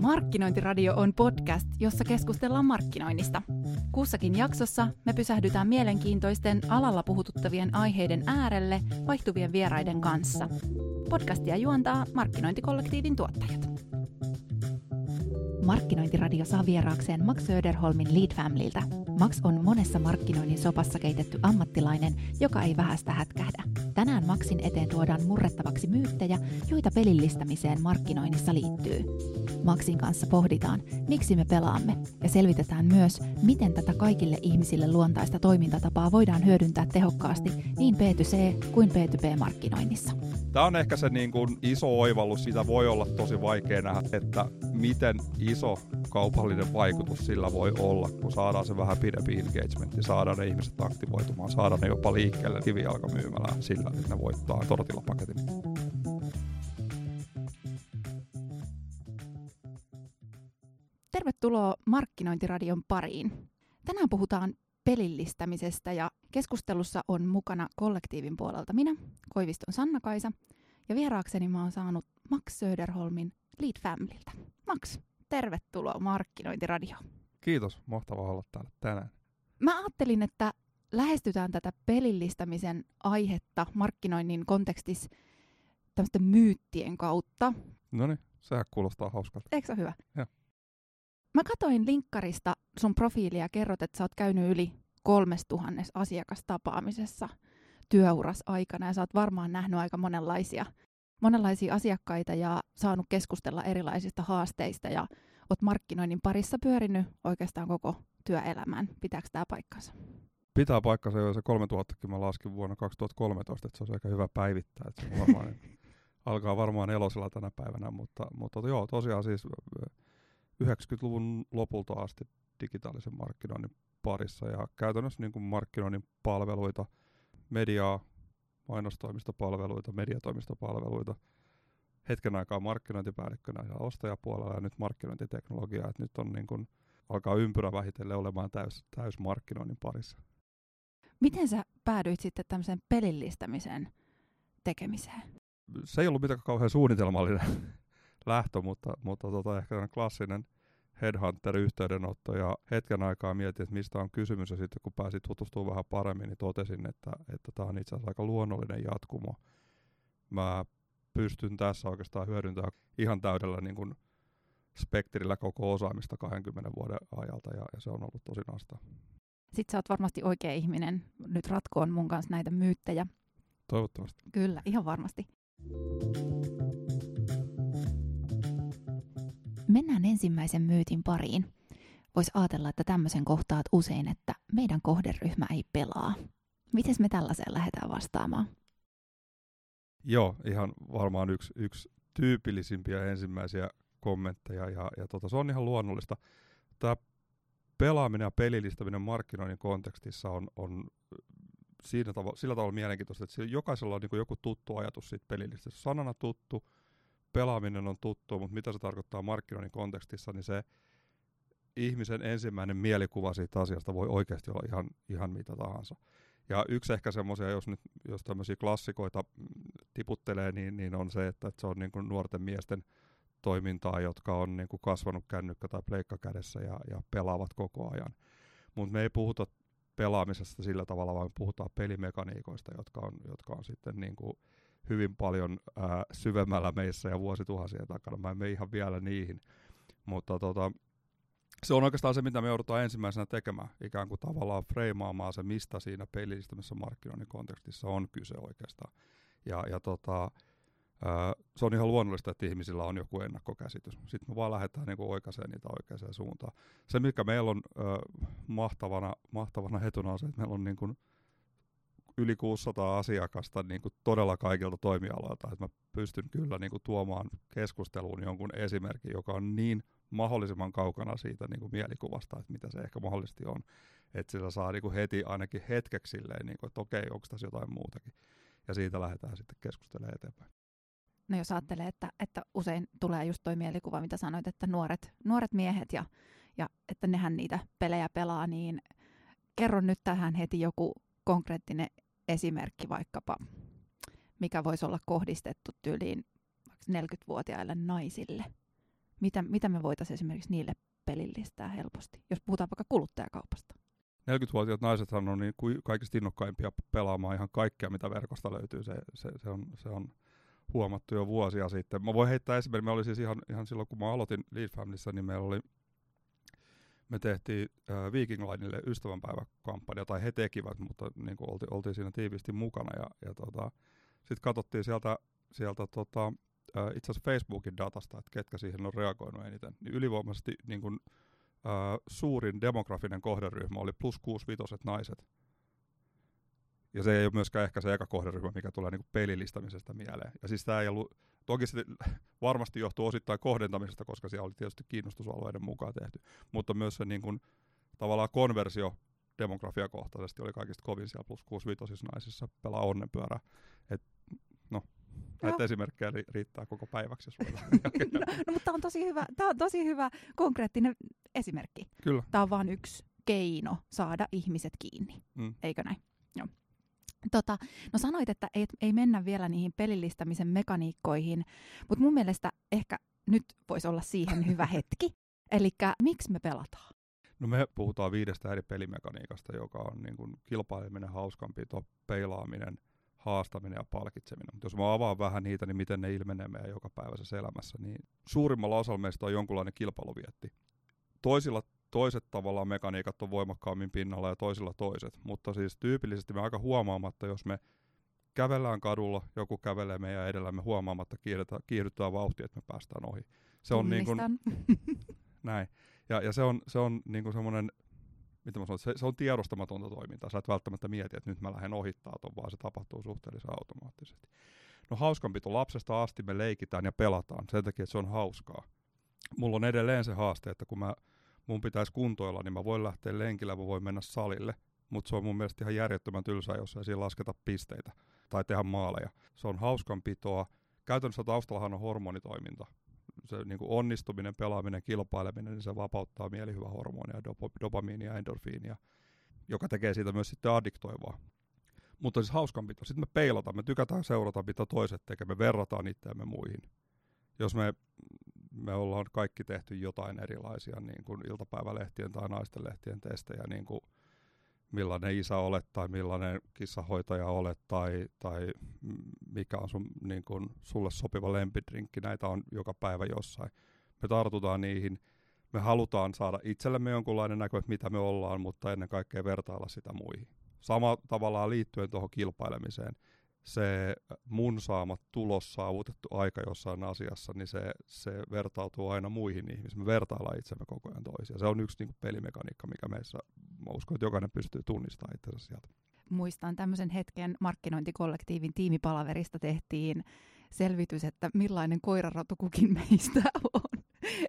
Markkinointiradio on podcast, jossa keskustellaan markkinoinnista. Kussakin jaksossa me pysähdytään mielenkiintoisten alalla puhututtavien aiheiden äärelle vaihtuvien vieraiden kanssa. Podcastia juontaa markkinointikollektiivin tuottajat. Markkinointiradio saa vieraakseen Max Söderholmin Lead Familyltä. Max on monessa markkinoinnin sopassa keitetty ammattilainen, joka ei vähästä hätkähdä. Tänään Maxin eteen tuodaan murrettavaksi myyttejä, joita pelillistämiseen markkinoinnissa liittyy. Maxin kanssa pohditaan, miksi me pelaamme, ja selvitetään myös, miten tätä kaikille ihmisille luontaista toimintatapaa voidaan hyödyntää tehokkaasti niin B2C kuin B2B-markkinoinnissa. Tämä on ehkä se niin kuin iso oivallus, siitä voi olla tosi vaikea nähdä, että miten iso kaupallinen vaikutus sillä voi olla, kun saadaan se vähän pidempi engagement, ja saadaan ne ihmiset aktivoitumaan, saadaan ne jopa liikkeelle kivijalkamyymälään sillä, että ne voittaa tortilapaketin. Tervetuloa Markkinointiradion pariin. Tänään puhutaan pelillistämisestä ja keskustelussa on mukana kollektiivin puolelta minä, Koiviston Sanna-Kaisa, ja vieraakseni mä oon saanut Max Söderholmin Lead Familyltä. Max, tervetuloa Markkinointiradioon. Kiitos, mahtavaa olla täällä tänään. Mä ajattelin, että lähestytään tätä pelillistämisen aihetta markkinoinnin kontekstissa tämmöisten myyttien kautta. No niin, sehän kuulostaa hauskalta. Eikö se ole hyvä? Joo. Mä katoin linkkarista sun profiilia ja kerrot, että sä oot käynyt yli kolmestuhannes asiakastapaamisessa työuras aikana ja sä oot varmaan nähnyt aika monenlaisia, monenlaisia asiakkaita ja saanut keskustella erilaisista haasteista ja oot markkinoinnin parissa pyörinyt oikeastaan koko työelämän. Pitääkö tämä paikkansa? Pitää paikkansa jo se 3000 mä laskin vuonna 2013, että se on aika hyvä päivittää. Että se varmaan, alkaa varmaan elosella tänä päivänä, mutta, mutta joo, tosiaan siis 90-luvun lopulta asti digitaalisen markkinoinnin parissa ja käytännössä niin kuin markkinoinnin palveluita, mediaa, mainostoimistopalveluita, mediatoimistopalveluita, hetken aikaa markkinointipäällikkönä ja ostajapuolella ja nyt markkinointiteknologiaa, että nyt on niin kuin, alkaa ympyrä vähitellen olemaan täys, täys markkinoinnin parissa. Miten sä päädyit sitten tämmöiseen pelillistämisen tekemiseen? Se ei ollut mitenkään kauhean suunnitelmallinen lähtö, mutta, mutta tota, ehkä klassinen headhunter-yhteydenotto ja hetken aikaa mietin, että mistä on kysymys ja sitten kun pääsin tutustumaan vähän paremmin, niin totesin, että tämä että on itse asiassa aika luonnollinen jatkumo. Mä pystyn tässä oikeastaan hyödyntämään ihan täydellä niin kuin spektrillä koko osaamista 20 vuoden ajalta ja, ja se on ollut tosi nastaa. Sitten sä oot varmasti oikea ihminen nyt ratkoon mun kanssa näitä myyttejä. Toivottavasti. Kyllä, ihan varmasti. Mennään ensimmäisen myytin pariin. Voisi ajatella, että tämmöisen kohtaat usein, että meidän kohderyhmä ei pelaa. Miten me tällaiseen lähdetään vastaamaan? Joo, ihan varmaan yksi, yksi tyypillisimpiä ensimmäisiä kommentteja ja, ja tota, se on ihan luonnollista. Tämä pelaaminen ja pelillistäminen markkinoinnin kontekstissa on, on siinä tavo- sillä tavalla mielenkiintoista, että jokaisella on niin joku tuttu ajatus siitä pelillistä. Sanana tuttu, pelaaminen on tuttu, mutta mitä se tarkoittaa markkinoinnin kontekstissa, niin se ihmisen ensimmäinen mielikuva siitä asiasta voi oikeasti olla ihan, ihan mitä tahansa. Ja yksi ehkä semmoisia, jos nyt jos tämmöisiä klassikoita tiputtelee, niin, niin on se, että, että se on niin kuin nuorten miesten toimintaa, jotka on niin kuin kasvanut kännykkä tai pleikka kädessä ja, ja pelaavat koko ajan. Mutta me ei puhuta pelaamisesta sillä tavalla, vaan me puhutaan pelimekaniikoista, jotka on, jotka on sitten niin kuin hyvin paljon ää, syvemmällä meissä ja vuosituhansia takana. Mä en mene ihan vielä niihin, mutta tota, se on oikeastaan se, mitä me joudutaan ensimmäisenä tekemään, ikään kuin tavallaan freimaamaan se, mistä siinä pelillistämisessä markkinoinnin kontekstissa on kyse oikeastaan. Ja, ja tota, ää, se on ihan luonnollista, että ihmisillä on joku ennakkokäsitys. Sitten me vaan lähdetään niinku oikaiseen niitä oikeaan suuntaan. Se, mikä meillä on ää, mahtavana, mahtavana hetuna on se, että meillä on niin kuin yli 600 asiakasta niin kuin todella kaikilta toimialoilta, että mä pystyn kyllä niin kuin tuomaan keskusteluun jonkun esimerkin, joka on niin mahdollisimman kaukana siitä niin kuin mielikuvasta, että mitä se ehkä mahdollisesti on. Että sillä saa niin kuin heti ainakin hetkeksi silleen, niin kuin, että okei, onko tässä jotain muutakin. Ja siitä lähdetään sitten keskustelemaan eteenpäin. No jos ajattelee, että, että usein tulee just toi mielikuva, mitä sanoit, että nuoret, nuoret miehet ja, ja että nehän niitä pelejä pelaa, niin kerron nyt tähän heti joku konkreettinen esimerkki vaikkapa, mikä voisi olla kohdistettu tyyliin 40-vuotiaille naisille. Mitä, mitä me voitaisiin esimerkiksi niille pelillistää helposti, jos puhutaan vaikka kuluttajakaupasta? 40-vuotiaat naisethan on niin kuin kaikista innokkaimpia pelaamaan ihan kaikkea, mitä verkosta löytyy. Se, se, se, on, se on huomattu jo vuosia sitten. Mä voin heittää esimerkiksi, me oli siis ihan, ihan silloin, kun mä aloitin Lead Familyssä, niin meillä oli, me tehtiin äh, Viking Linelle ystävänpäiväkampanja, tai he tekivät, mutta niin kuin oltiin, oltiin siinä tiiviisti mukana. Ja, ja tota, sitten katsottiin sieltä, sieltä tota, äh, itse asiassa Facebookin datasta, että ketkä siihen on reagoinut eniten. Niin ylivoimaisesti niin kuin, äh, suurin demografinen kohderyhmä oli plus 65 naiset. Ja se ei ole myöskään ehkä se eka kohderyhmä, mikä tulee niin pelillistämisestä mieleen. Ja siis tämä ei ollut, toki se varmasti johtuu osittain kohdentamisesta, koska siellä oli tietysti kiinnostusalueiden mukaan tehty, mutta myös se niin kuin, tavallaan konversio demografiakohtaisesti oli kaikista kovin siellä plus 65 naisissa pelaa onnenpyörää. Et, no, näitä esimerkkejä ri- riittää koko päiväksi, jos no, no, mutta tämä on tosi hyvä, tämä on tosi hyvä konkreettinen esimerkki. Kyllä. Tämä on vain yksi keino saada ihmiset kiinni, mm. eikö näin? Joo. Tota, no sanoit, että ei, ei mennä vielä niihin pelillistämisen mekaniikkoihin, mutta mun mielestä ehkä nyt voisi olla siihen hyvä hetki. Eli miksi me pelataan? No me puhutaan viidestä eri pelimekaniikasta, joka on niin kuin kilpaileminen, hauskanpito, peilaaminen, haastaminen ja palkitseminen. Mutta jos mä avaan vähän niitä, niin miten ne ilmenee meidän jokapäiväisessä elämässä, niin suurimmalla osalla meistä on jonkunlainen kilpailuvietti. Toisilla toiset tavallaan mekaniikat on voimakkaammin pinnalla ja toisilla toiset, mutta siis tyypillisesti me aika huomaamatta, jos me kävellään kadulla, joku kävelee meidän edellä, me huomaamatta kiihdytään, kiihdytään vauhtia, että me päästään ohi. Se on niin kuin, näin. Ja, ja se on, se on niin kuin semmoinen, mitä mä sanon, se, se on tiedostamatonta toimintaa. Sä et välttämättä mieti, että nyt mä lähden ohittaa ton, vaan se tapahtuu suhteellisen automaattisesti. No hauskanpito lapsesta asti me leikitään ja pelataan sen takia, että se on hauskaa. Mulla on edelleen se haaste, että kun mä mun pitäisi kuntoilla, niin mä voin lähteä lenkillä, mä voin mennä salille. Mutta se on mun mielestä ihan järjettömän tylsää, jos ei siinä lasketa pisteitä tai tehdä maaleja. Se on hauskanpitoa. Käytännössä taustallahan on hormonitoiminta. Se niin kuin onnistuminen, pelaaminen, kilpaileminen, niin se vapauttaa mielihyvähormonia, dop- dopamiinia endorfiinia, joka tekee siitä myös sitten addiktoivaa. Mutta siis hauskanpito. Sitten me peilataan, me tykätään seurata, mitä toiset tekevät, me verrataan itseämme muihin. Jos me me ollaan kaikki tehty jotain erilaisia niin kuin iltapäivälehtien tai naistenlehtien testejä, niin kuin millainen isä olet tai millainen kissahoitaja olet tai, tai mikä on sun, niin kuin, sulle sopiva lempidrinkki. Näitä on joka päivä jossain. Me tartutaan niihin. Me halutaan saada itsellemme jonkunlainen näkö, mitä me ollaan, mutta ennen kaikkea vertailla sitä muihin. Sama tavallaan liittyen tuohon kilpailemiseen – se mun saama tulos saavutettu aika jossain asiassa, niin se, se vertautuu aina muihin ihmisiin. Me vertaillaan itsemme koko ajan toisiaan. Se on yksi niin kuin pelimekaniikka, mikä meissä, mä uskon, että jokainen pystyy tunnistamaan itsensä sieltä. Muistan tämmöisen hetken markkinointikollektiivin tiimipalaverista tehtiin selvitys, että millainen koirarotu kukin meistä on.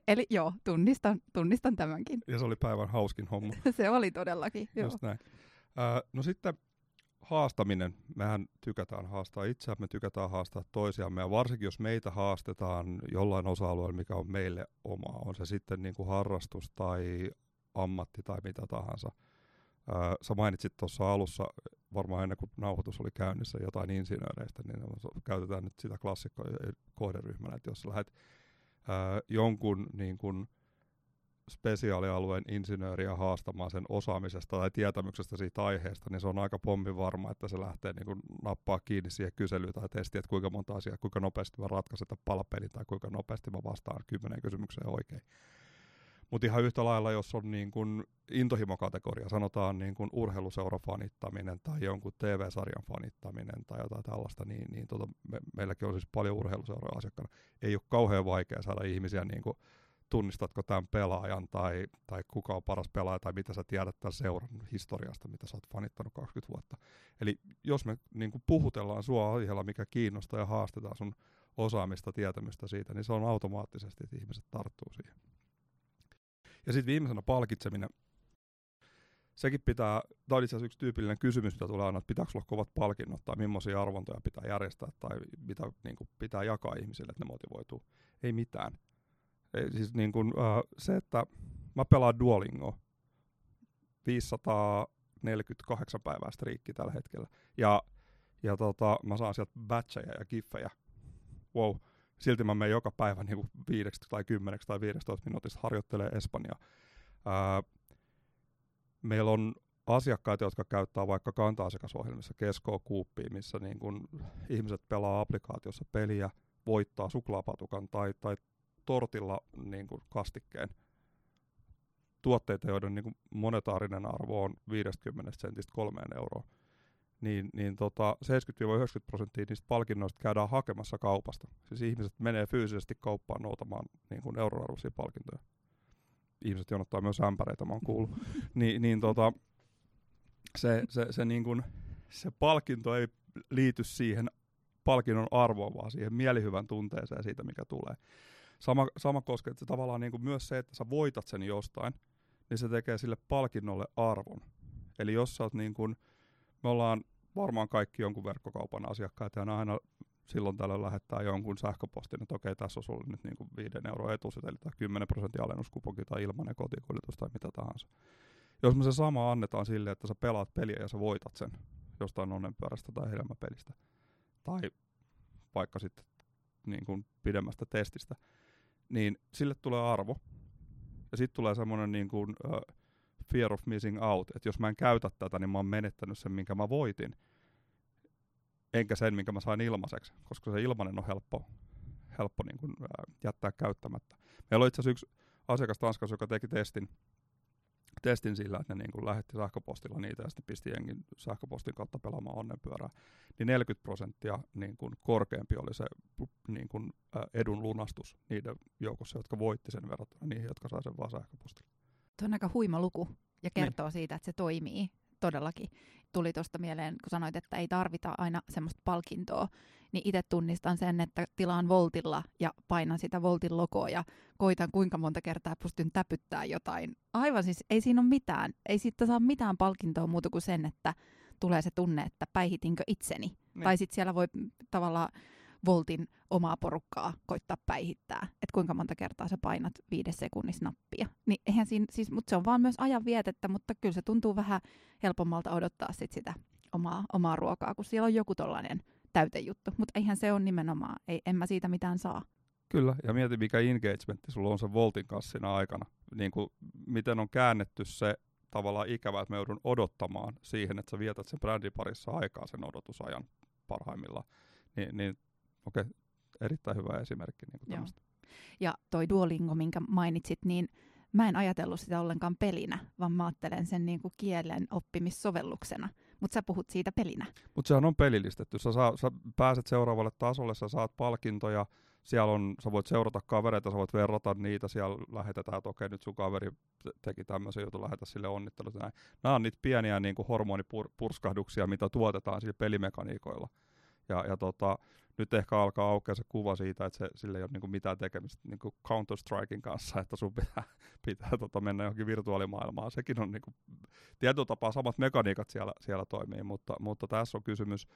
Eli joo, tunnistan, tunnistan tämänkin. Ja se oli päivän hauskin homma. se oli todellakin, joo. Just näin. Äh, no sitten haastaminen, mehän tykätään haastaa itseämme, tykätään haastaa toisiamme, ja varsinkin jos meitä haastetaan jollain osa-alueella, mikä on meille oma, on se sitten niin kuin harrastus tai ammatti tai mitä tahansa. Sä mainitsit tuossa alussa, varmaan ennen kuin nauhoitus oli käynnissä, jotain insinööreistä, niin käytetään nyt sitä klassikkoa kohderyhmänä, että jos lähdet jonkun niin kuin, spesiaalialueen insinööriä haastamaan sen osaamisesta tai tietämyksestä siitä aiheesta, niin se on aika pommi varma, että se lähtee niin kuin nappaa kiinni siihen kyselyyn tai testiin, että kuinka monta asiaa, kuinka nopeasti mä ratkaisen palapelin tai kuinka nopeasti mä vastaan kymmenen kysymykseen oikein. Mutta ihan yhtä lailla, jos on niin kuin intohimokategoria, sanotaan niin kuin urheiluseura fanittaminen tai jonkun TV-sarjan fanittaminen tai jotain tällaista, niin, niin tota, me, meilläkin on siis paljon urheiluseuroja asiakkaana. Ei ole kauhean vaikea saada ihmisiä niin kuin tunnistatko tämän pelaajan tai, tai kuka on paras pelaaja tai mitä sä tiedät tämän seuran historiasta, mitä sä oot fanittanut 20 vuotta. Eli jos me niin kuin puhutellaan sua aiheella, mikä kiinnostaa ja haastetaan sun osaamista, tietämystä siitä, niin se on automaattisesti, että ihmiset tarttuu siihen. Ja sitten viimeisenä palkitseminen. Sekin pitää, tämä on itse yksi tyypillinen kysymys, mitä tulee aina, että pitääkö olla kovat palkinnot tai millaisia arvontoja pitää järjestää tai mitä niin kuin, pitää jakaa ihmisille, että ne motivoituu. Ei mitään siis niin kuin, uh, se, että mä pelaan Duolingo 548 päivää striikki tällä hetkellä. Ja, ja tota, mä saan sieltä batcheja ja kiffejä. Wow. silti mä menen joka päivä niin kuin viideksi tai kymmeneksi tai 15 minuutista harjoittelee Espanjaa. Ää, meillä on asiakkaita, jotka käyttää vaikka kanta-asiakasohjelmissa keskoa kuuppia, missä niin kun ihmiset pelaa applikaatiossa peliä, voittaa suklaapatukan tai, tai tortilla niin kun kastikkeen. Tuotteita, joiden niin kun monetaarinen arvo on 50 sentistä kolmeen euroon. Niin, niin tota 70-90 prosenttia niistä palkinnoista käydään hakemassa kaupasta. Siis ihmiset menee fyysisesti kauppaan noutamaan niin kuin euroarvoisia palkintoja. Ihmiset jonottaa myös ämpäreitä, mä oon kuullut. Ni, niin tota, se, se, se, niin kuin, se palkinto ei liity siihen palkinnon arvoon, vaan siihen mielihyvän tunteeseen siitä, mikä tulee. Sama, sama koskee että tavallaan niin kuin myös se, että sä voitat sen jostain, niin se tekee sille palkinnolle arvon. Eli jos sä oot niin kuin, me ollaan varmaan kaikki jonkun verkkokaupan asiakkaita, ja aina silloin tällöin lähettää jonkun sähköpostin, että okei, tässä on sulle nyt niin kuin 5 euroa etuset, eli 10 prosentin alennuskuponki tai ilmainen kotikuljetus tai mitä tahansa jos me se sama annetaan sille, että sä pelaat peliä ja sä voitat sen jostain onnenpyörästä tai hedelmäpelistä, tai vaikka sitten niin kuin pidemmästä testistä, niin sille tulee arvo. Ja sitten tulee semmoinen niin kuin, uh, fear of missing out, että jos mä en käytä tätä, niin mä oon menettänyt sen, minkä mä voitin, enkä sen, minkä mä sain ilmaiseksi, koska se ilmanen on helppo, helppo niin kuin, uh, jättää käyttämättä. Meillä oli itse asiassa yksi asiakas Tanskassa, joka teki testin, testin sillä, että ne niin kuin lähetti sähköpostilla niitä ja sitten pisti jengin sähköpostin kautta pelaamaan onnenpyörää, niin 40 prosenttia niin kuin korkeampi oli se niin kuin, edun lunastus niiden joukossa, jotka voitti sen verrattuna niihin, jotka sai sen vaan sähköpostilla. Tuo on aika huima luku ja kertoo niin. siitä, että se toimii todellakin. Tuli tuosta mieleen, kun sanoit, että ei tarvita aina semmoista palkintoa, niin itse tunnistan sen, että tilaan voltilla ja painan sitä voltin logoa ja koitan kuinka monta kertaa pystyn täpyttää jotain. Aivan siis, ei siinä ole mitään. Ei siitä saa mitään palkintoa muuta kuin sen, että tulee se tunne, että päihitinkö itseni. Niin. Tai sitten siellä voi tavallaan voltin omaa porukkaa koittaa päihittää, että kuinka monta kertaa sä painat viides sekunnissa nappia. Niin eihän siinä, siis, mutta se on vaan myös ajan vietettä, mutta kyllä se tuntuu vähän helpommalta odottaa sit sitä omaa, omaa ruokaa, kun siellä on joku tollainen täytejuttu. Mutta eihän se ole nimenomaan, ei, en mä siitä mitään saa. Kyllä, ja mieti mikä engagementti sulla on se Voltin kanssa siinä aikana. Niin kuin, miten on käännetty se tavallaan ikävä, että me joudun odottamaan siihen, että sä vietät sen brändin parissa aikaa sen odotusajan parhaimmillaan. Ni, niin okei, okay, erittäin hyvä esimerkki. Niin kuin ja toi Duolingo, minkä mainitsit, niin mä en ajatellut sitä ollenkaan pelinä, vaan mä ajattelen sen niin kuin kielen oppimissovelluksena. Mutta sä puhut siitä pelinä. Mutta sehän on pelillistetty. Sä, saa, sä pääset seuraavalle tasolle, sä saat palkintoja, siellä on, sä voit seurata kavereita, sä voit verrata niitä, siellä lähetetään, että okei, nyt sun kaveri teki tämmöisen jutun, lähetä sille onnittelut. Näin. Nämä on niitä pieniä niin kuin hormonipurskahduksia, mitä tuotetaan sillä pelimekaniikoilla. Ja, ja tota, nyt ehkä alkaa aukea se kuva siitä, että se, sillä ei ole niinku mitään tekemistä niinku Counter-Strikein kanssa, että sun pitää, pitää tota mennä johonkin virtuaalimaailmaan. Sekin on niinku, tietyllä tapaa samat mekaniikat siellä, siellä toimii, mutta, mutta tässä on kysymys,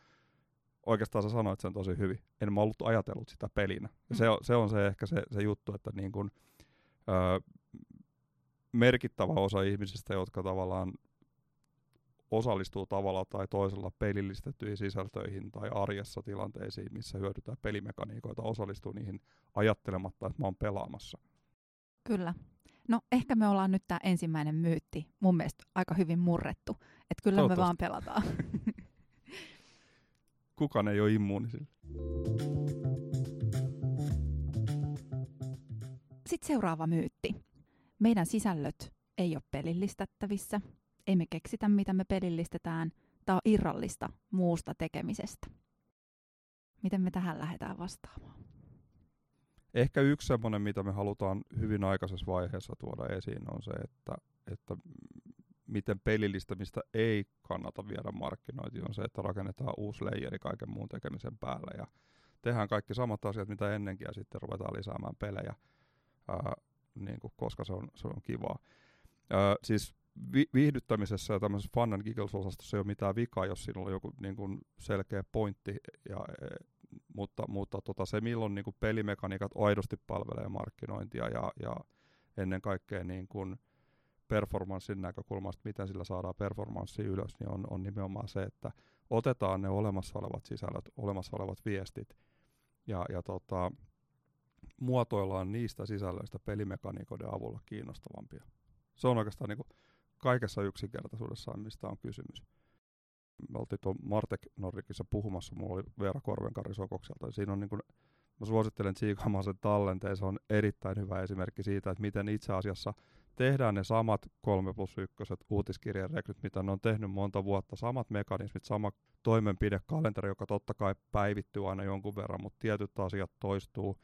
oikeastaan sä sanoit sen tosi hyvin, en mä ollut ajatellut sitä pelinä. Ja se, on, se on se ehkä se, se juttu, että niin kun, ö, merkittävä osa ihmisistä, jotka tavallaan osallistuu tavalla tai toisella pelillistettyihin sisältöihin tai arjessa tilanteisiin, missä hyödytään pelimekaniikoita, osallistuu niihin ajattelematta, että mä oon pelaamassa. Kyllä. No ehkä me ollaan nyt tämä ensimmäinen myytti mun mielestä aika hyvin murrettu, että kyllä me vaan pelataan. Kukaan ei ole immuuni sille. Sitten seuraava myytti. Meidän sisällöt ei ole pelillistettävissä, ei me keksitä, mitä me pelillistetään. Tämä on irrallista muusta tekemisestä. Miten me tähän lähdetään vastaamaan? Ehkä yksi semmoinen, mitä me halutaan hyvin aikaisessa vaiheessa tuoda esiin, on se, että, että miten pelillistämistä ei kannata viedä markkinointiin, on se, että rakennetaan uusi leijeri kaiken muun tekemisen päälle ja tehdään kaikki samat asiat, mitä ennenkin, ja sitten ruvetaan lisäämään pelejä, ää, niin kuin, koska se on, se on kivaa. Ää, siis vi- viihdyttämisessä ja tämmöisessä fun and giggles-osastossa ei ole mitään vikaa, jos siinä on joku niin kuin selkeä pointti, ja, e, mutta, mutta tota, se milloin niin kuin pelimekaniikat aidosti palvelee markkinointia ja, ja ennen kaikkea niin kuin performanssin näkökulmasta, miten sillä saadaan performanssi ylös, niin on, on nimenomaan se, että otetaan ne olemassa olevat sisällöt, olemassa olevat viestit ja, ja tota, muotoillaan niistä sisällöistä pelimekaniikoiden avulla kiinnostavampia. Se on oikeastaan niin kuin kaikessa yksinkertaisuudessaan, mistä on kysymys. Me oltiin tuon Martek Nordicissa puhumassa, mulla oli Veera Korvenkari Sokokselta. Siinä on niin kuin, mä suosittelen tsiikaamaan sen tallenteen, se on erittäin hyvä esimerkki siitä, että miten itse asiassa tehdään ne samat 3 plus 1 uutiskirjan rekryt, mitä ne on tehnyt monta vuotta, samat mekanismit, sama toimenpidekalenteri, joka totta kai päivittyy aina jonkun verran, mutta tietyt asiat toistuu,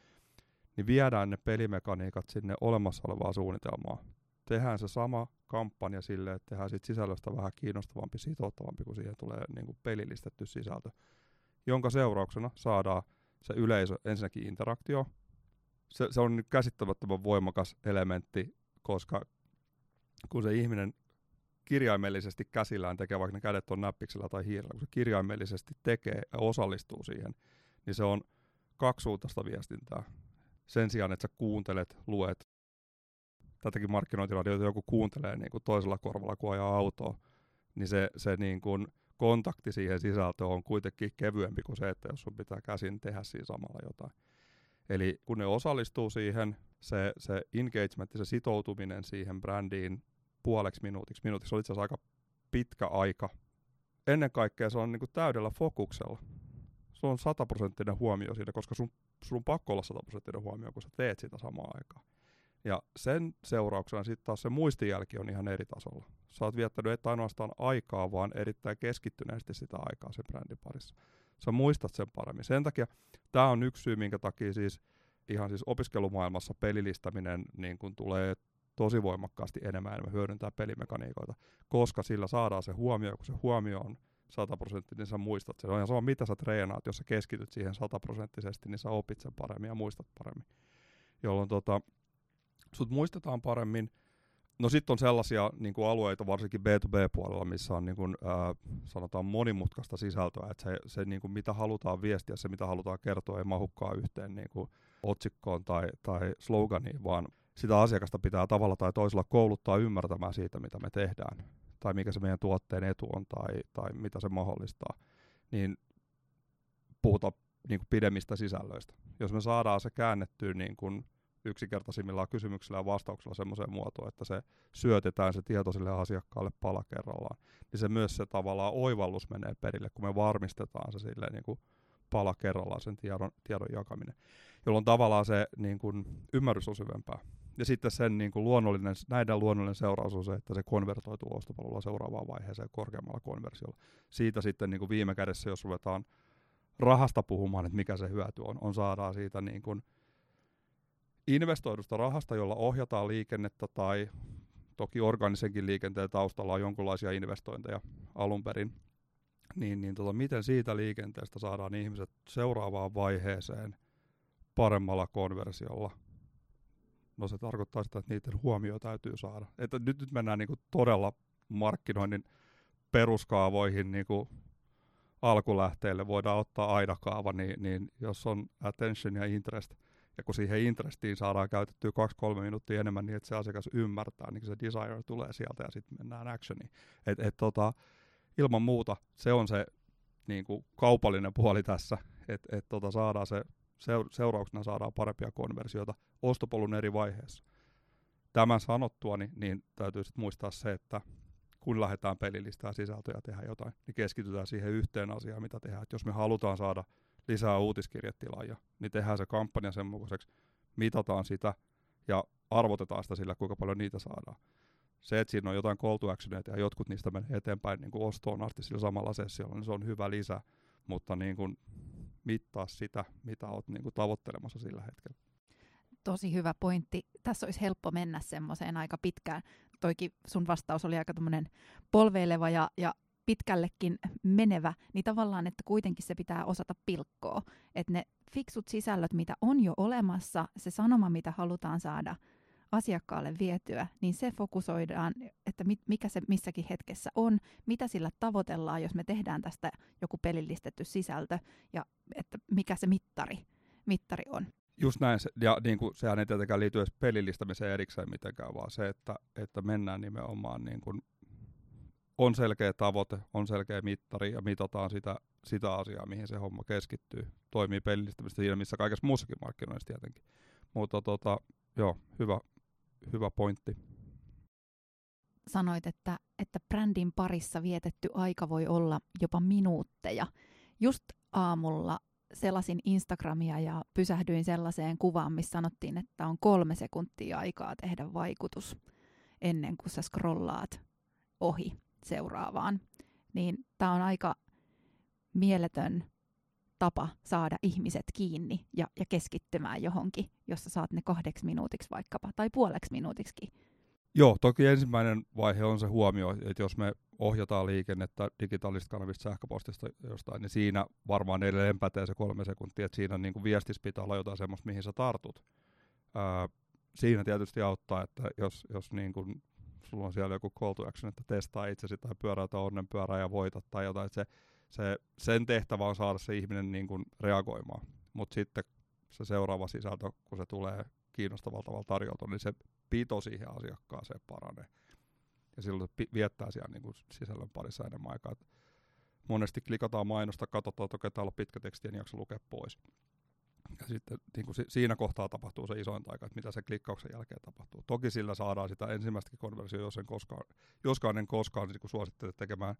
niin viedään ne pelimekaniikat sinne olemassa olevaa suunnitelmaa. Tehdään se sama kampanja sille, että tehdään siitä sisällöstä vähän kiinnostavampi, sitouttavampi, kun siihen tulee niin kuin pelillistetty sisältö, jonka seurauksena saadaan se yleisö, ensinnäkin interaktio, se, se on käsittämättömän voimakas elementti, koska kun se ihminen kirjaimellisesti käsillään tekee, vaikka ne kädet on näppiksellä tai hiirellä, kun se kirjaimellisesti tekee ja osallistuu siihen, niin se on kaksisuuntaista viestintää. Sen sijaan, että sä kuuntelet, luet, tätäkin markkinointiradiota joku kuuntelee niin kuin toisella korvalla, kun ajaa autoa, niin se, se niin kuin kontakti siihen sisältöön on kuitenkin kevyempi kuin se, että jos sun pitää käsin tehdä siinä samalla jotain. Eli kun ne osallistuu siihen, se, se engagement, se sitoutuminen siihen brändiin puoleksi minuutiksi, minuutiksi on itse asiassa aika pitkä aika. Ennen kaikkea se on niin kuin täydellä fokuksella. Se on sataprosenttinen huomio siinä, koska sun, sun on pakko olla sataprosenttinen huomio, kun sä teet sitä samaan aikaan. Ja sen seurauksena sitten taas se muistijälki on ihan eri tasolla. Sä oot viettänyt et ainoastaan aikaa, vaan erittäin keskittyneesti sitä aikaa sen brändin parissa. Sä muistat sen paremmin. Sen takia tämä on yksi syy, minkä takia siis ihan siis opiskelumaailmassa pelilistäminen niin kun tulee tosi voimakkaasti enemmän enemmän hyödyntää pelimekaniikoita, koska sillä saadaan se huomio, kun se huomio on sataprosenttinen, niin sä muistat sen. On ihan sama, mitä sä treenaat, jos sä keskityt siihen sataprosenttisesti, niin sä opit sen paremmin ja muistat paremmin. Jolloin tota, sut muistetaan paremmin. No sitten on sellaisia niin kuin alueita, varsinkin B2B-puolella, missä on niin kuin, ää, sanotaan monimutkaista sisältöä, että se, se niin kuin, mitä halutaan viestiä, se mitä halutaan kertoa, ei mahukkaa yhteen niin kuin, otsikkoon tai, tai sloganiin, vaan sitä asiakasta pitää tavalla tai toisella kouluttaa ymmärtämään siitä, mitä me tehdään, tai mikä se meidän tuotteen etu on, tai, tai mitä se mahdollistaa, niin puhutaan niin kuin pidemmistä sisällöistä. Jos me saadaan se käännettyä niin kuin yksinkertaisimmilla kysymyksillä ja vastauksilla semmoiseen muotoon, että se syötetään se tieto sille asiakkaalle pala kerrallaan, niin se myös se tavallaan oivallus menee perille, kun me varmistetaan se silleen niin kuin pala kerrallaan sen tiedon, tiedon jakaminen, jolloin tavallaan se niin kuin, ymmärrys on syvempää. Ja sitten sen niin kuin luonnollinen, näiden luonnollinen seuraus on se, että se konvertoituu ostopalvelulla seuraavaan vaiheeseen korkeammalla konversiolla. Siitä sitten niin kuin viime kädessä, jos ruvetaan rahasta puhumaan, että mikä se hyöty on, on saadaan siitä niin kuin investoidusta rahasta, jolla ohjataan liikennettä tai toki organisenkin liikenteen taustalla on jonkinlaisia investointeja alun perin, niin, niin tota, miten siitä liikenteestä saadaan ihmiset seuraavaan vaiheeseen paremmalla konversiolla. No se tarkoittaa sitä, että niiden huomio täytyy saada. Että nyt, nyt mennään niinku todella markkinoinnin peruskaavoihin niinku alkulähteelle. Voidaan ottaa aidakaava, niin, niin jos on attention ja interest, ja kun siihen interestiin saadaan käytettyä 2-3 minuuttia enemmän niin, että se asiakas ymmärtää, niin se desire tulee sieltä ja sitten mennään actioniin. Et, et tota, ilman muuta se on se niin kuin kaupallinen puoli tässä, että et tota saadaan se, seurauksena saadaan parempia konversioita ostopolun eri vaiheissa. Tämän sanottua, niin, niin täytyy sitten muistaa se, että kun lähdetään pelillistää sisältöä ja tehdä jotain, niin keskitytään siihen yhteen asiaan, mitä tehdään. Et jos me halutaan saada lisää uutiskirjetilaajia, niin tehdään se kampanja sen mukaiseksi, mitataan sitä ja arvotetaan sitä sillä, kuinka paljon niitä saadaan se, että siinä on jotain call ja jotkut niistä menee eteenpäin niin kuin ostoon asti sillä samalla sessiolla, niin se on hyvä lisä, mutta niin kuin mittaa sitä, mitä olet niin kuin tavoittelemassa sillä hetkellä. Tosi hyvä pointti. Tässä olisi helppo mennä semmoiseen aika pitkään. Toikin sun vastaus oli aika polveileva ja, ja pitkällekin menevä, niin tavallaan, että kuitenkin se pitää osata pilkkoa. Että ne fiksut sisällöt, mitä on jo olemassa, se sanoma, mitä halutaan saada – asiakkaalle vietyä, niin se fokusoidaan, että mikä se missäkin hetkessä on, mitä sillä tavoitellaan, jos me tehdään tästä joku pelillistetty sisältö, ja että mikä se mittari, mittari on. Just näin, ja niin kuin, sehän ei tietenkään liity edes pelillistämiseen erikseen mitenkään, vaan se, että, että mennään nimenomaan niin kuin, on selkeä tavoite, on selkeä mittari ja mitataan sitä, sitä asiaa, mihin se homma keskittyy. Toimii pelillistämistä siinä, missä kaikessa muussakin markkinoissa tietenkin. mutta tota, joo, hyvä, hyvä pointti. Sanoit, että, että brändin parissa vietetty aika voi olla jopa minuutteja. Just aamulla selasin Instagramia ja pysähdyin sellaiseen kuvaan, missä sanottiin, että on kolme sekuntia aikaa tehdä vaikutus ennen kuin sä scrollaat ohi seuraavaan. Niin tämä on aika mieletön tapa saada ihmiset kiinni ja, ja keskittymään johonkin, jossa saat ne kahdeksi minuutiksi vaikkapa, tai puoleksi minuutiksi. Joo, toki ensimmäinen vaihe on se huomio, että jos me ohjataan liikennettä digitaalisista kanavista sähköpostista jostain, niin siinä varmaan edelleen pätee se kolme sekuntia, että siinä niin viestissä pitää olla jotain semmoista, mihin sä tartut. Ää, siinä tietysti auttaa, että jos, jos niin kuin sulla on siellä joku call to action, että testaa itsesi tai pyöräytä onnenpyörää ja voita tai jotain, että se, se, sen tehtävä on saada se ihminen niin kuin reagoimaan. Mutta sitten se seuraava sisältö, kun se tulee kiinnostavalla tavalla tarjoutua, niin se pito siihen asiakkaaseen paranee. Ja silloin se viettää siellä niin kuin sisällön parissa enemmän aikaa. Monesti klikataan mainosta, katsotaan, että okei, täällä on pitkä teksti, en jaksa lukea pois. Ja sitten niin kuin siinä kohtaa tapahtuu se isoin aika, että mitä se klikkauksen jälkeen tapahtuu. Toki sillä saadaan sitä ensimmäistäkin konversiota, jos en koskaan, joskaan en koskaan niin kuin suosittele tekemään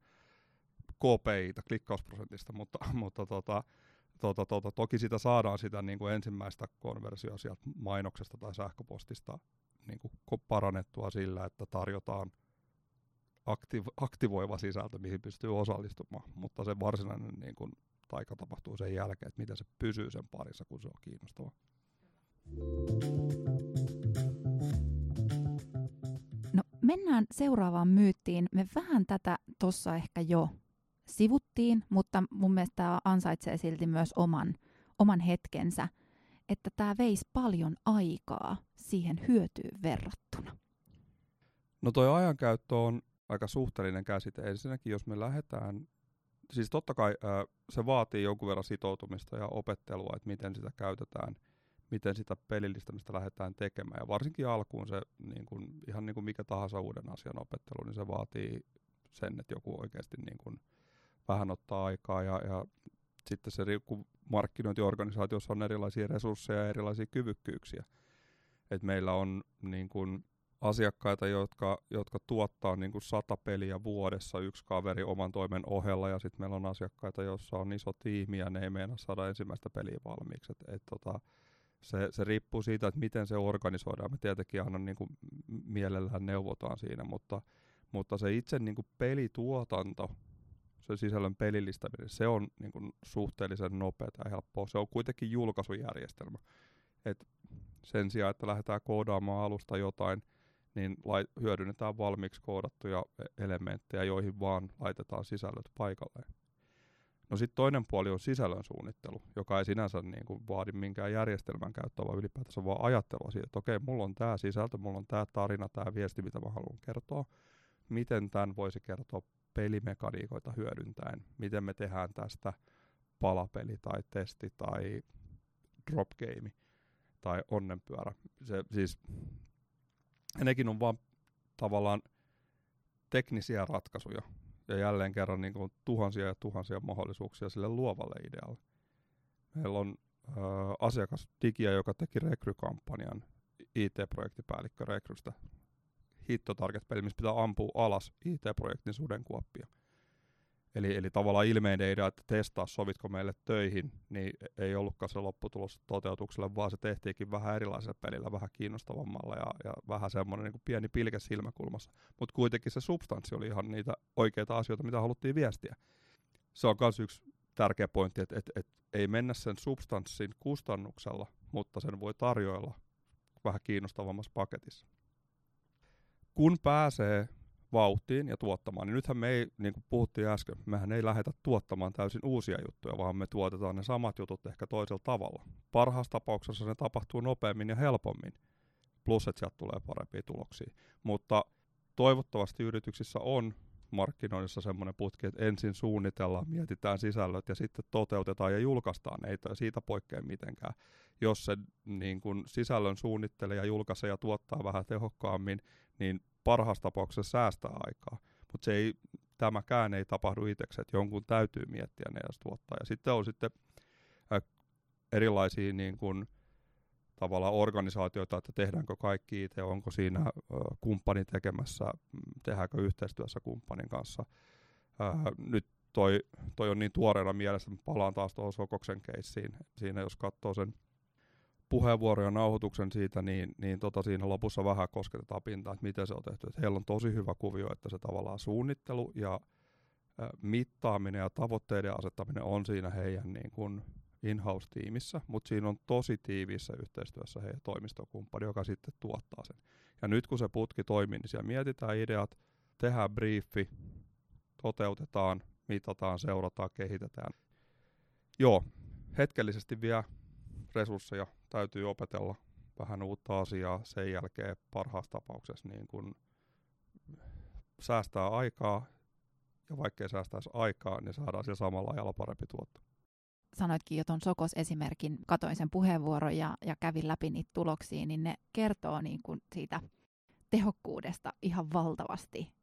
KPItä klikkausprosentista, mutta, mutta tota, tota, tota, toki sitä saadaan sitä niin kuin ensimmäistä konversioa sieltä mainoksesta tai sähköpostista niin kuin parannettua sillä, että tarjotaan aktiv- aktivoiva sisältö, mihin pystyy osallistumaan, mutta se varsinainen niin kuin, taika tapahtuu sen jälkeen, että miten se pysyy sen parissa, kun se on kiinnostava. No mennään seuraavaan myyttiin. Me vähän tätä tuossa ehkä jo sivuttiin, mutta mun mielestä tämä ansaitsee silti myös oman, oman hetkensä, että tämä veisi paljon aikaa siihen hyötyyn verrattuna. No toi ajankäyttö on aika suhteellinen käsite. Ensinnäkin, jos me lähdetään, siis totta kai se vaatii jonkun verran sitoutumista ja opettelua, että miten sitä käytetään, miten sitä pelillistämistä lähdetään tekemään. Ja varsinkin alkuun se, niin kuin, ihan niin kuin mikä tahansa uuden asian opettelu, niin se vaatii sen, että joku oikeasti niin kuin, vähän ottaa aikaa ja, ja sitten se, kun markkinointiorganisaatiossa on erilaisia resursseja ja erilaisia kyvykkyyksiä. Et meillä on niin kuin, asiakkaita, jotka, jotka tuottaa niin kuin sata peliä vuodessa yksi kaveri oman toimen ohella, ja sitten meillä on asiakkaita, joissa on iso tiimi, ja ne ei meinaa saada ensimmäistä peliä valmiiksi. Et, et, tota, se, se riippuu siitä, että miten se organisoidaan. Me tietenkin aina niin kuin mielellään neuvotaan siinä, mutta, mutta se itse niin kuin pelituotanto, se sisällön pelillistäminen, se on niin kuin suhteellisen nopeaa ja helppoa. Se on kuitenkin julkaisujärjestelmä. Et sen sijaan, että lähdetään koodaamaan alusta jotain, niin hyödynnetään valmiiksi koodattuja e- elementtejä, joihin vaan laitetaan sisällöt paikalleen. No sitten toinen puoli on sisällön suunnittelu, joka ei sinänsä niin kuin vaadi minkään järjestelmän käyttöä, vaan ylipäätänsä vaan ajattelua siitä, että okei, mulla on tämä sisältö, mulla on tämä tarina, tämä viesti, mitä mä haluan kertoa. Miten tämän voisi kertoa pelimekaniikoita hyödyntäen? Miten me tehdään tästä palapeli tai testi tai drop game tai onnenpyörä? Se, siis ja nekin on vaan tavallaan teknisiä ratkaisuja. Ja jälleen kerran niin kuin tuhansia ja tuhansia mahdollisuuksia sille luovalle idealle. Meillä on ö, asiakas Digia, joka teki rekrykampanjan IT-projektipäällikkö rekrystä. Hitto Target-peli, missä pitää ampua alas IT-projektin sudenkuoppia. Eli, eli tavallaan ilmeinen idea, että testaa sovitko meille töihin, niin ei ollutkaan se lopputulos toteutukselle, vaan se tehtiinkin vähän erilaisella pelillä, vähän kiinnostavammalla ja, ja vähän semmoinen niin pieni pilke silmäkulmassa. Mutta kuitenkin se substanssi oli ihan niitä oikeita asioita, mitä haluttiin viestiä. Se on myös yksi tärkeä pointti, että et, et ei mennä sen substanssin kustannuksella, mutta sen voi tarjoilla vähän kiinnostavammassa paketissa. Kun pääsee vauhtiin ja tuottamaan. Niin nythän me ei, niin kuin puhuttiin äsken, mehän ei lähdetä tuottamaan täysin uusia juttuja, vaan me tuotetaan ne samat jutut ehkä toisella tavalla. Parhaassa tapauksessa ne tapahtuu nopeammin ja helpommin, plus että sieltä tulee parempia tuloksia. Mutta toivottavasti yrityksissä on markkinoinnissa semmoinen putki, että ensin suunnitellaan, mietitään sisällöt ja sitten toteutetaan ja julkaistaan. Ei siitä poikkea mitenkään. Jos se niin kun sisällön suunnittelee ja julkaisee ja tuottaa vähän tehokkaammin, niin parhaassa tapauksessa säästää aikaa. Mutta se ei, tämäkään ei tapahdu itseksi, että jonkun täytyy miettiä ne ja tuottaa. Ja sitten on sitten erilaisia niin kun, tavallaan organisaatioita, että tehdäänkö kaikki itse, onko siinä kumppani tekemässä, tehdäänkö yhteistyössä kumppanin kanssa. Nyt toi, toi on niin tuoreena mielessä, että palaan taas tuohon Sokoksen keissiin. Siinä jos katsoo sen puheenvuoron ja nauhoituksen siitä, niin, niin tota siinä lopussa vähän kosketetaan pintaa, että miten se on tehty. Että heillä on tosi hyvä kuvio, että se tavallaan suunnittelu ja mittaaminen ja tavoitteiden asettaminen on siinä heidän niin kuin in-house-tiimissä, mutta siinä on tosi tiiviissä yhteistyössä heidän toimistokumppani, joka sitten tuottaa sen. Ja nyt kun se putki toimii, niin siellä mietitään ideat, tehdään briefi, toteutetaan, mitataan, seurataan, kehitetään. Joo, hetkellisesti vielä resursseja täytyy opetella vähän uutta asiaa sen jälkeen parhaassa tapauksessa niin kun säästää aikaa ja vaikkei säästäisi aikaa, niin saadaan sillä samalla ajalla parempi tuotto. Sanoitkin jo tuon Sokos-esimerkin, katoin sen puheenvuoron ja, ja kävin läpi niitä tuloksia, niin ne kertoo niin kuin siitä tehokkuudesta ihan valtavasti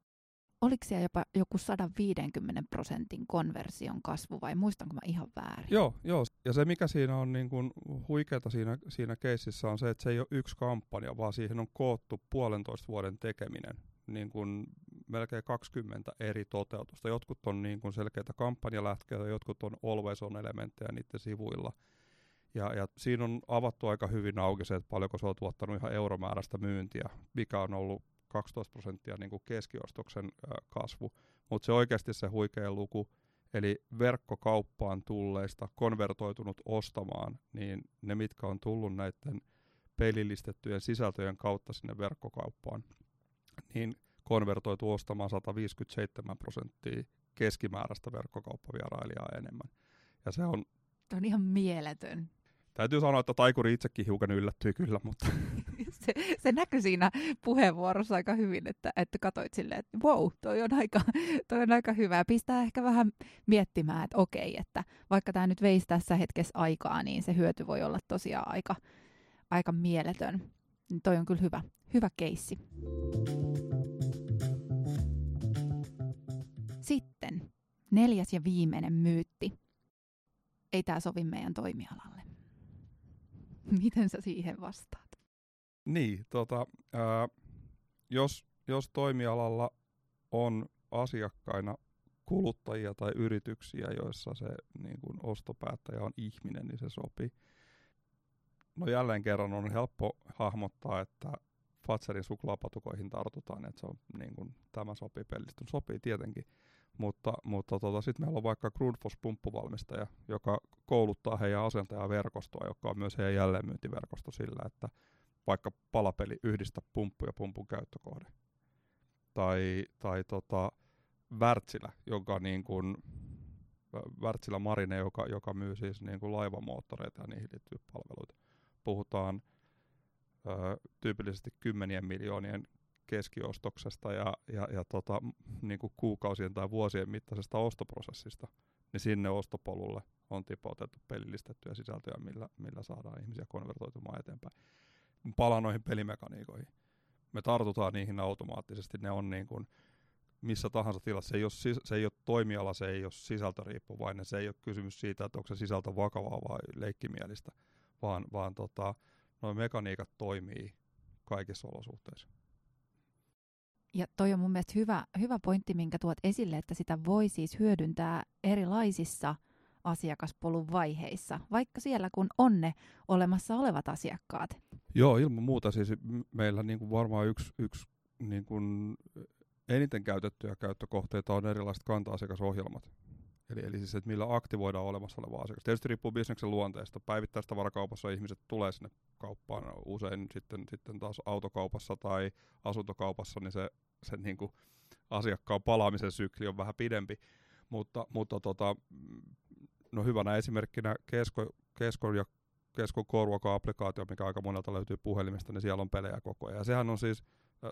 oliko siellä jopa joku 150 prosentin konversion kasvu vai muistanko mä ihan väärin? Joo, joo. ja se mikä siinä on niin kuin huikeata siinä, siinä keississä on se, että se ei ole yksi kampanja, vaan siihen on koottu puolentoista vuoden tekeminen. Niin kuin melkein 20 eri toteutusta. Jotkut on niin kuin selkeitä kampanjalätkeitä, jotkut on always on elementtejä niiden sivuilla. Ja, ja siinä on avattu aika hyvin auki se, että paljonko se on tuottanut ihan euromääräistä myyntiä, mikä on ollut 12 prosenttia niin kuin keskiostoksen kasvu, mutta se oikeasti se huikea luku, eli verkkokauppaan tulleista konvertoitunut ostamaan, niin ne mitkä on tullut näiden pelillistettyjen sisältöjen kautta sinne verkkokauppaan, niin konvertoitu ostamaan 157 prosenttia keskimääräistä verkkokauppavierailijaa enemmän. Ja se on... Tämä on ihan mieletön. Täytyy sanoa, että taikuri itsekin hiukan yllättyi kyllä, mutta... se, se näkyi siinä puheenvuorossa aika hyvin, että, että katsoit silleen, että wow, toi on aika, toi on aika hyvä. Pistää ehkä vähän miettimään, että okei, että vaikka tämä nyt veisi tässä hetkessä aikaa, niin se hyöty voi olla tosiaan aika, aika mieletön. Niin toi on kyllä hyvä, hyvä keissi. Sitten neljäs ja viimeinen myytti. Ei tämä sovi meidän toimialalle. Miten sä siihen vastaat? Niin, tota, ää, jos, jos toimialalla on asiakkaina kuluttajia tai yrityksiä, joissa se niin kuin ostopäättäjä on ihminen, niin se sopii. No jälleen kerran on helppo hahmottaa, että Fatserin suklaapatukoihin tartutaan, että se on niin kuin, tämä sopii pelistä. Sopii tietenkin, mutta, mutta tota, sitten meillä on vaikka Grundfos pumppuvalmistaja, joka kouluttaa heidän asentajaverkostoa, joka on myös heidän jälleenmyyntiverkosto sillä, että vaikka palapeli yhdistä pumppu ja pumpun käyttökohde. Tai, tai tota, Wärtsilä, joka niin kuin, Wärtsilä Marine, joka, joka myy siis niin kuin laivamoottoreita ja niihin liittyviä palveluita. Puhutaan ö, tyypillisesti kymmenien miljoonien keskiostoksesta ja, ja, ja tota, niin kuin kuukausien tai vuosien mittaisesta ostoprosessista, niin sinne ostopolulle on tipautettu pelillistettyjä sisältöjä, millä, millä saadaan ihmisiä konvertoitumaan eteenpäin. Palaan noihin pelimekaniikoihin. Me tartutaan niihin automaattisesti, ne on niin kuin missä tahansa tilassa. Se ei, ole, se ei ole toimiala, se ei ole sisältöriippuvainen, se ei ole kysymys siitä, että onko se sisältö vakavaa vai leikkimielistä, vaan, vaan tota, noin mekaniikat toimii kaikissa olosuhteissa. Ja toi on mun mielestä hyvä, hyvä pointti, minkä tuot esille, että sitä voi siis hyödyntää erilaisissa asiakaspolun vaiheissa, vaikka siellä kun on ne olemassa olevat asiakkaat. Joo, ilman muuta. Siis meillä niin kuin varmaan yksi, yksi niin kuin eniten käytettyjä käyttökohteita on erilaiset kanta-asiakasohjelmat. Eli, eli siis, että millä aktivoidaan olemassa oleva asiakas. Tietysti riippuu bisneksen luonteesta. Päivittäistä varakaupassa ihmiset tulee sinne kauppaan usein sitten, sitten taas autokaupassa tai asuntokaupassa, niin se, se niin kuin asiakkaan palaamisen sykli on vähän pidempi. Mutta, mutta tota, no hyvänä esimerkkinä Kesko, Kesko ja Kesko Core-applikaatio, mikä aika monelta löytyy puhelimesta, niin siellä on pelejä koko ajan. Ja sehän on siis,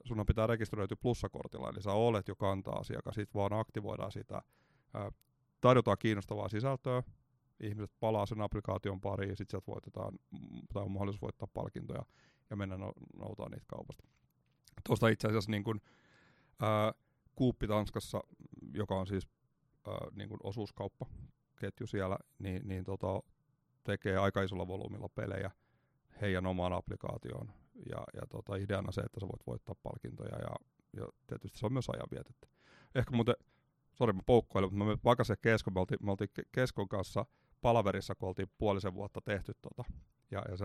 sun pitää rekisteröityä plussakortilla, eli sä olet jo kantaa asiakas, sit vaan aktivoidaan sitä, tarjotaan kiinnostavaa sisältöä, ihmiset palaa sen applikaation pariin, ja sitten sieltä voitetaan, tai on mahdollisuus voittaa palkintoja, ja mennä no, noutaa niitä kaupasta. Tuosta itse asiassa niin kun, ää, Kuuppi Tanskassa, joka on siis ää, niin kun osuuskauppaketju siellä, niin, niin tota, tekee aika isolla volyymilla pelejä. heidän omaan applikaatioon. Ja, ja tota, ideana se, että sä voit voittaa palkintoja ja, ja tietysti se on myös ajanvietettä. Ehkä muuten, sori mä poukkoilin, mutta mä vaikka se Kesko, me oltiin, me oltiin Keskon kanssa palaverissa, kun oltiin puolisen vuotta tehty tota. Ja, ja se,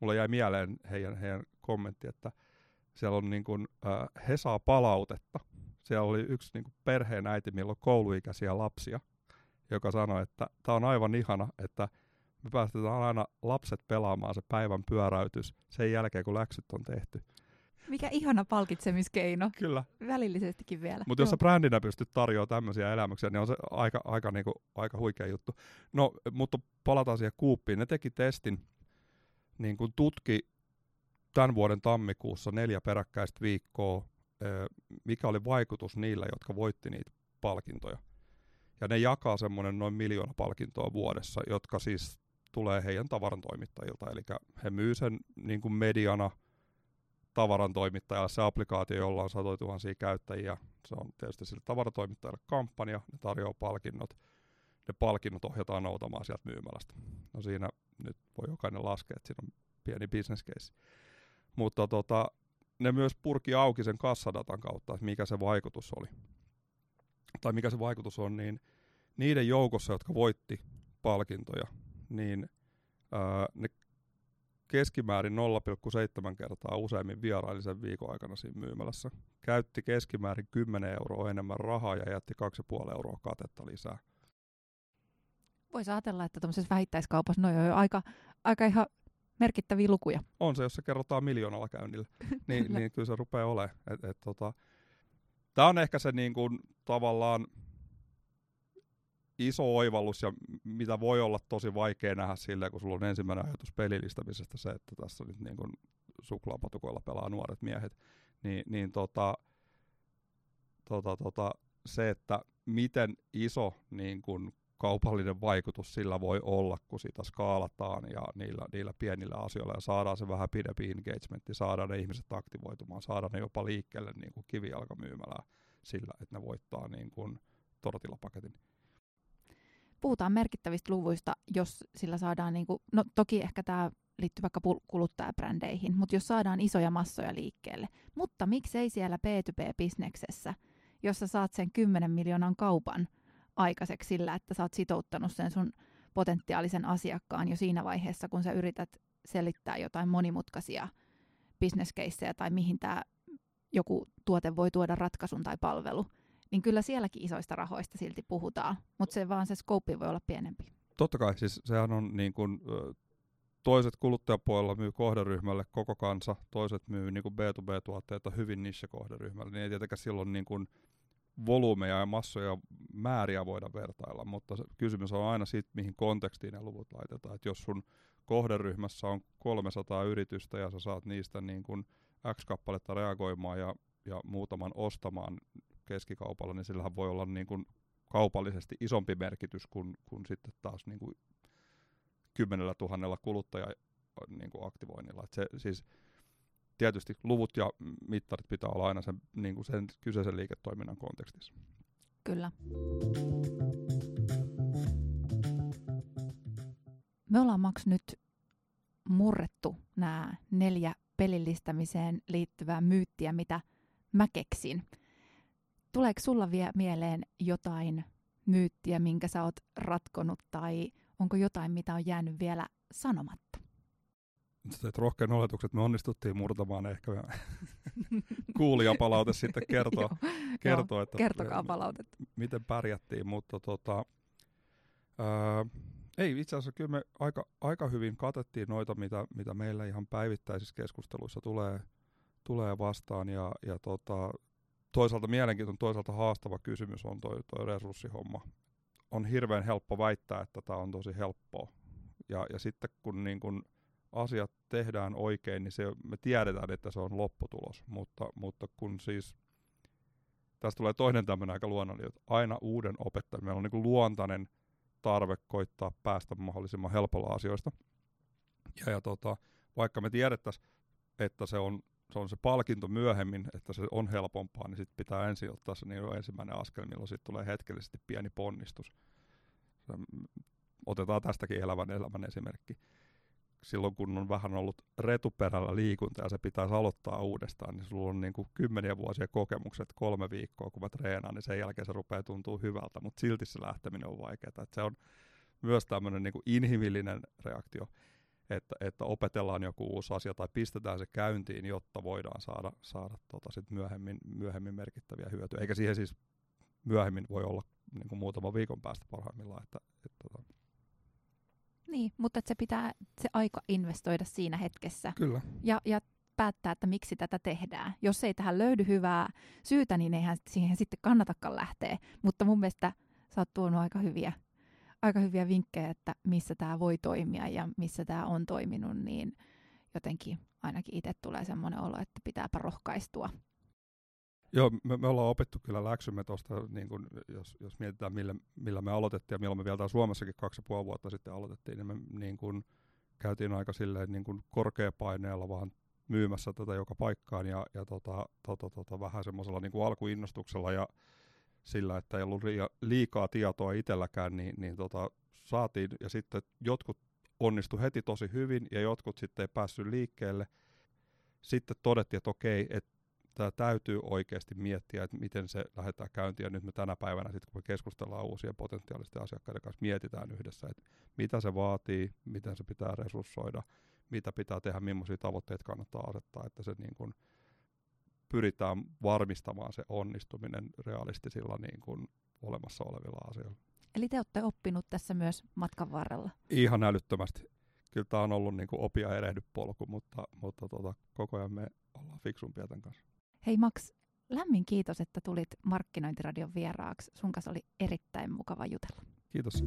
mulle jäi mieleen heidän, heidän kommentti, että siellä on niin kuin, äh, he saa palautetta. Siellä oli yksi niin kuin perheen äiti, millä on kouluikäisiä lapsia, joka sanoi, että tämä on aivan ihana, että me päästetään aina lapset pelaamaan se päivän pyöräytys sen jälkeen, kun läksyt on tehty. Mikä ihana palkitsemiskeino. Kyllä. Välillisestikin vielä. Mutta jos sä brändinä pystyt tarjoamaan tämmöisiä elämyksiä, niin on se aika, aika, niinku, aika huikea juttu. No, mutta palataan siihen kuuppiin. Ne teki testin, niin kuin tutki tämän vuoden tammikuussa neljä peräkkäistä viikkoa, mikä oli vaikutus niillä, jotka voitti niitä palkintoja. Ja ne jakaa semmoinen noin miljoona palkintoa vuodessa, jotka siis tulee heidän tavarantoimittajilta. Eli he myy sen niin kuin mediana tavarantoimittajalle se applikaatio, jolla on satoja tuhansia käyttäjiä. Se on tietysti sille tavarantoimittajalle kampanja, ne tarjoaa palkinnot. Ne palkinnot ohjataan noutamaan sieltä myymälästä. No siinä nyt voi jokainen laskea, että siinä on pieni business case. Mutta tota, ne myös purki auki sen kassadatan kautta, että mikä se vaikutus oli. Tai mikä se vaikutus on, niin niiden joukossa, jotka voitti palkintoja, niin ää, ne keskimäärin 0,7 kertaa useimmin vieraili sen viikon aikana siinä myymälässä. Käytti keskimäärin 10 euroa enemmän rahaa ja jätti 2,5 euroa katetta lisää. Voisi ajatella, että tuollaisessa vähittäiskaupassa no on aika, aika ihan merkittäviä lukuja. On se, jos se kerrotaan miljoonalla käynnillä, niin, niin kyllä se rupeaa olemaan. Et, et, tota, Tämä on ehkä se niin kuin, tavallaan iso oivallus ja mitä voi olla tosi vaikea nähdä sillä, kun sulla on ensimmäinen ajatus pelillistämisestä se, että tässä nyt niin kuin suklaapatukoilla pelaa nuoret miehet, niin, niin tota, tota, tota, se, että miten iso niin kuin kaupallinen vaikutus sillä voi olla, kun sitä skaalataan ja niillä, niillä pienillä asioilla ja saadaan se vähän pidempi engagementti, saadaan ne ihmiset aktivoitumaan, saadaan ne jopa liikkeelle niin kuin kivijalkamyymälää sillä, että ne voittaa niin kuin tortilapaketin. Puhutaan merkittävistä luvuista, jos sillä saadaan, niin kuin, no toki ehkä tämä liittyy vaikka kuluttajabrändeihin, mutta jos saadaan isoja massoja liikkeelle. Mutta miksei siellä B2B-bisneksessä, jossa saat sen 10 miljoonan kaupan aikaiseksi sillä, että sä oot sitouttanut sen sun potentiaalisen asiakkaan jo siinä vaiheessa, kun sä yrität selittää jotain monimutkaisia bisneskeissejä tai mihin tämä joku tuote voi tuoda ratkaisun tai palvelu, niin kyllä sielläkin isoista rahoista silti puhutaan, mutta se vaan se skouppi voi olla pienempi. Totta kai, siis sehän on niin kuin, toiset kuluttajapuolella myy kohderyhmälle koko kansa, toiset myy niin kuin B2B-tuotteita hyvin niche-kohderyhmälle, niin ei tietenkään silloin niin kuin volyymeja ja massoja määriä voida vertailla, mutta se kysymys on aina siitä, mihin kontekstiin ne luvut laitetaan. Et jos sun kohderyhmässä on 300 yritystä ja sä saat niistä niin kuin X kappaletta reagoimaan ja, ja muutaman ostamaan keskikaupalla, niin sillähän voi olla niin kuin kaupallisesti isompi merkitys kuin, kuin sitten taas niin kuin kymmenellä tuhannella kuluttaja niin kuin aktivoinnilla. Et se, siis, tietysti luvut ja mittarit pitää olla aina sen, niin kuin sen kyseisen liiketoiminnan kontekstissa. Kyllä. Me ollaan Max nyt murrettu nämä neljä pelillistämiseen liittyvää myyttiä, mitä mä keksin. Tuleeko sulla vielä mieleen jotain myyttiä, minkä sä oot ratkonut, tai onko jotain, mitä on jäänyt vielä sanomatta? Sä rohkean oletukset, me onnistuttiin murtamaan ehkä kuulijapalaute sitten kertoo, kertoo että kertokaa palautetta. miten pärjättiin, mutta tota, ää, ei, itse asiassa kyllä me aika, aika hyvin katettiin noita, mitä, mitä meillä ihan päivittäisissä keskusteluissa tulee, tulee vastaan. Ja, ja tota, toisaalta mielenkiintoinen, toisaalta haastava kysymys on toi, toi resurssihomma. On hirveän helppo väittää, että tämä on tosi helppoa. Ja, ja sitten kun, niin kun asiat tehdään oikein, niin se, me tiedetään, että se on lopputulos. Mutta, mutta kun siis tästä tulee toinen tämmöinen aika luonnollinen, että aina uuden opettaminen. Meillä on niin luontainen tarve koittaa päästä mahdollisimman helpolla asioista. Ja, ja tota, vaikka me tiedettäisiin, että se on, se on se palkinto myöhemmin, että se on helpompaa, niin sitten pitää ensin ottaa se niin ensimmäinen askel, milloin sitten tulee hetkellisesti pieni ponnistus. Se, otetaan tästäkin elävän elämän esimerkki. silloin kun on vähän ollut retuperällä liikunta ja se pitäisi aloittaa uudestaan, niin sulla on niin kuin kymmeniä vuosia kokemukset, kolme viikkoa kun mä treenaan, niin sen jälkeen se rupeaa tuntuu hyvältä, mutta silti se lähteminen on vaikeaa. Että se on myös tämmöinen niin inhimillinen reaktio, että, että opetellaan joku uusi asia tai pistetään se käyntiin, jotta voidaan saada, saada tota sit myöhemmin, myöhemmin merkittäviä hyötyjä. Eikä siihen siis myöhemmin voi olla niin kuin muutaman viikon päästä parhaimmillaan. Että, että, tota. Niin, mutta se pitää se aika investoida siinä hetkessä. Kyllä. Ja, ja päättää, että miksi tätä tehdään. Jos ei tähän löydy hyvää syytä, niin eihän siihen sitten kannatakaan lähteä. Mutta mun mielestä sä oot tuonut aika hyviä, aika hyviä vinkkejä, että missä tämä voi toimia ja missä tämä on toiminut, niin jotenkin ainakin itse tulee semmoinen olo, että pitääpä rohkaistua. Joo, me, me ollaan opettu kyllä läksymme tuosta, niin kun, jos, jos mietitään millä, millä me aloitettiin ja milloin me vielä Suomessakin kaksi ja puoli vuotta sitten aloitettiin, niin me niin kun, käytiin aika silleen niin kun korkeapaineella vaan myymässä tätä joka paikkaan ja, ja tota, tota, tota, vähän semmoisella niin alkuinnostuksella ja sillä, että ei ollut liikaa tietoa itselläkään, niin, niin tota, saatiin ja sitten jotkut onnistu heti tosi hyvin ja jotkut sitten ei päässyt liikkeelle. Sitten todettiin, että okei, että tämä täytyy oikeasti miettiä, että miten se lähdetään käyntiin. Ja nyt me tänä päivänä, sit kun me keskustellaan uusien potentiaalisten asiakkaiden kanssa, mietitään yhdessä, että mitä se vaatii, miten se pitää resurssoida, mitä pitää tehdä, millaisia tavoitteita kannattaa asettaa, että se niin kuin pyritään varmistamaan se onnistuminen realistisilla niin kuin olemassa olevilla asioilla. Eli te olette oppinut tässä myös matkan varrella? Ihan älyttömästi. Kyllä tämä on ollut niin kuin opia erehdy polku, mutta, mutta tota, koko ajan me ollaan fiksumpia tämän kanssa. Hei Max, lämmin kiitos, että tulit Markkinointiradion vieraaksi. Sun kanssa oli erittäin mukava jutella. Kiitos.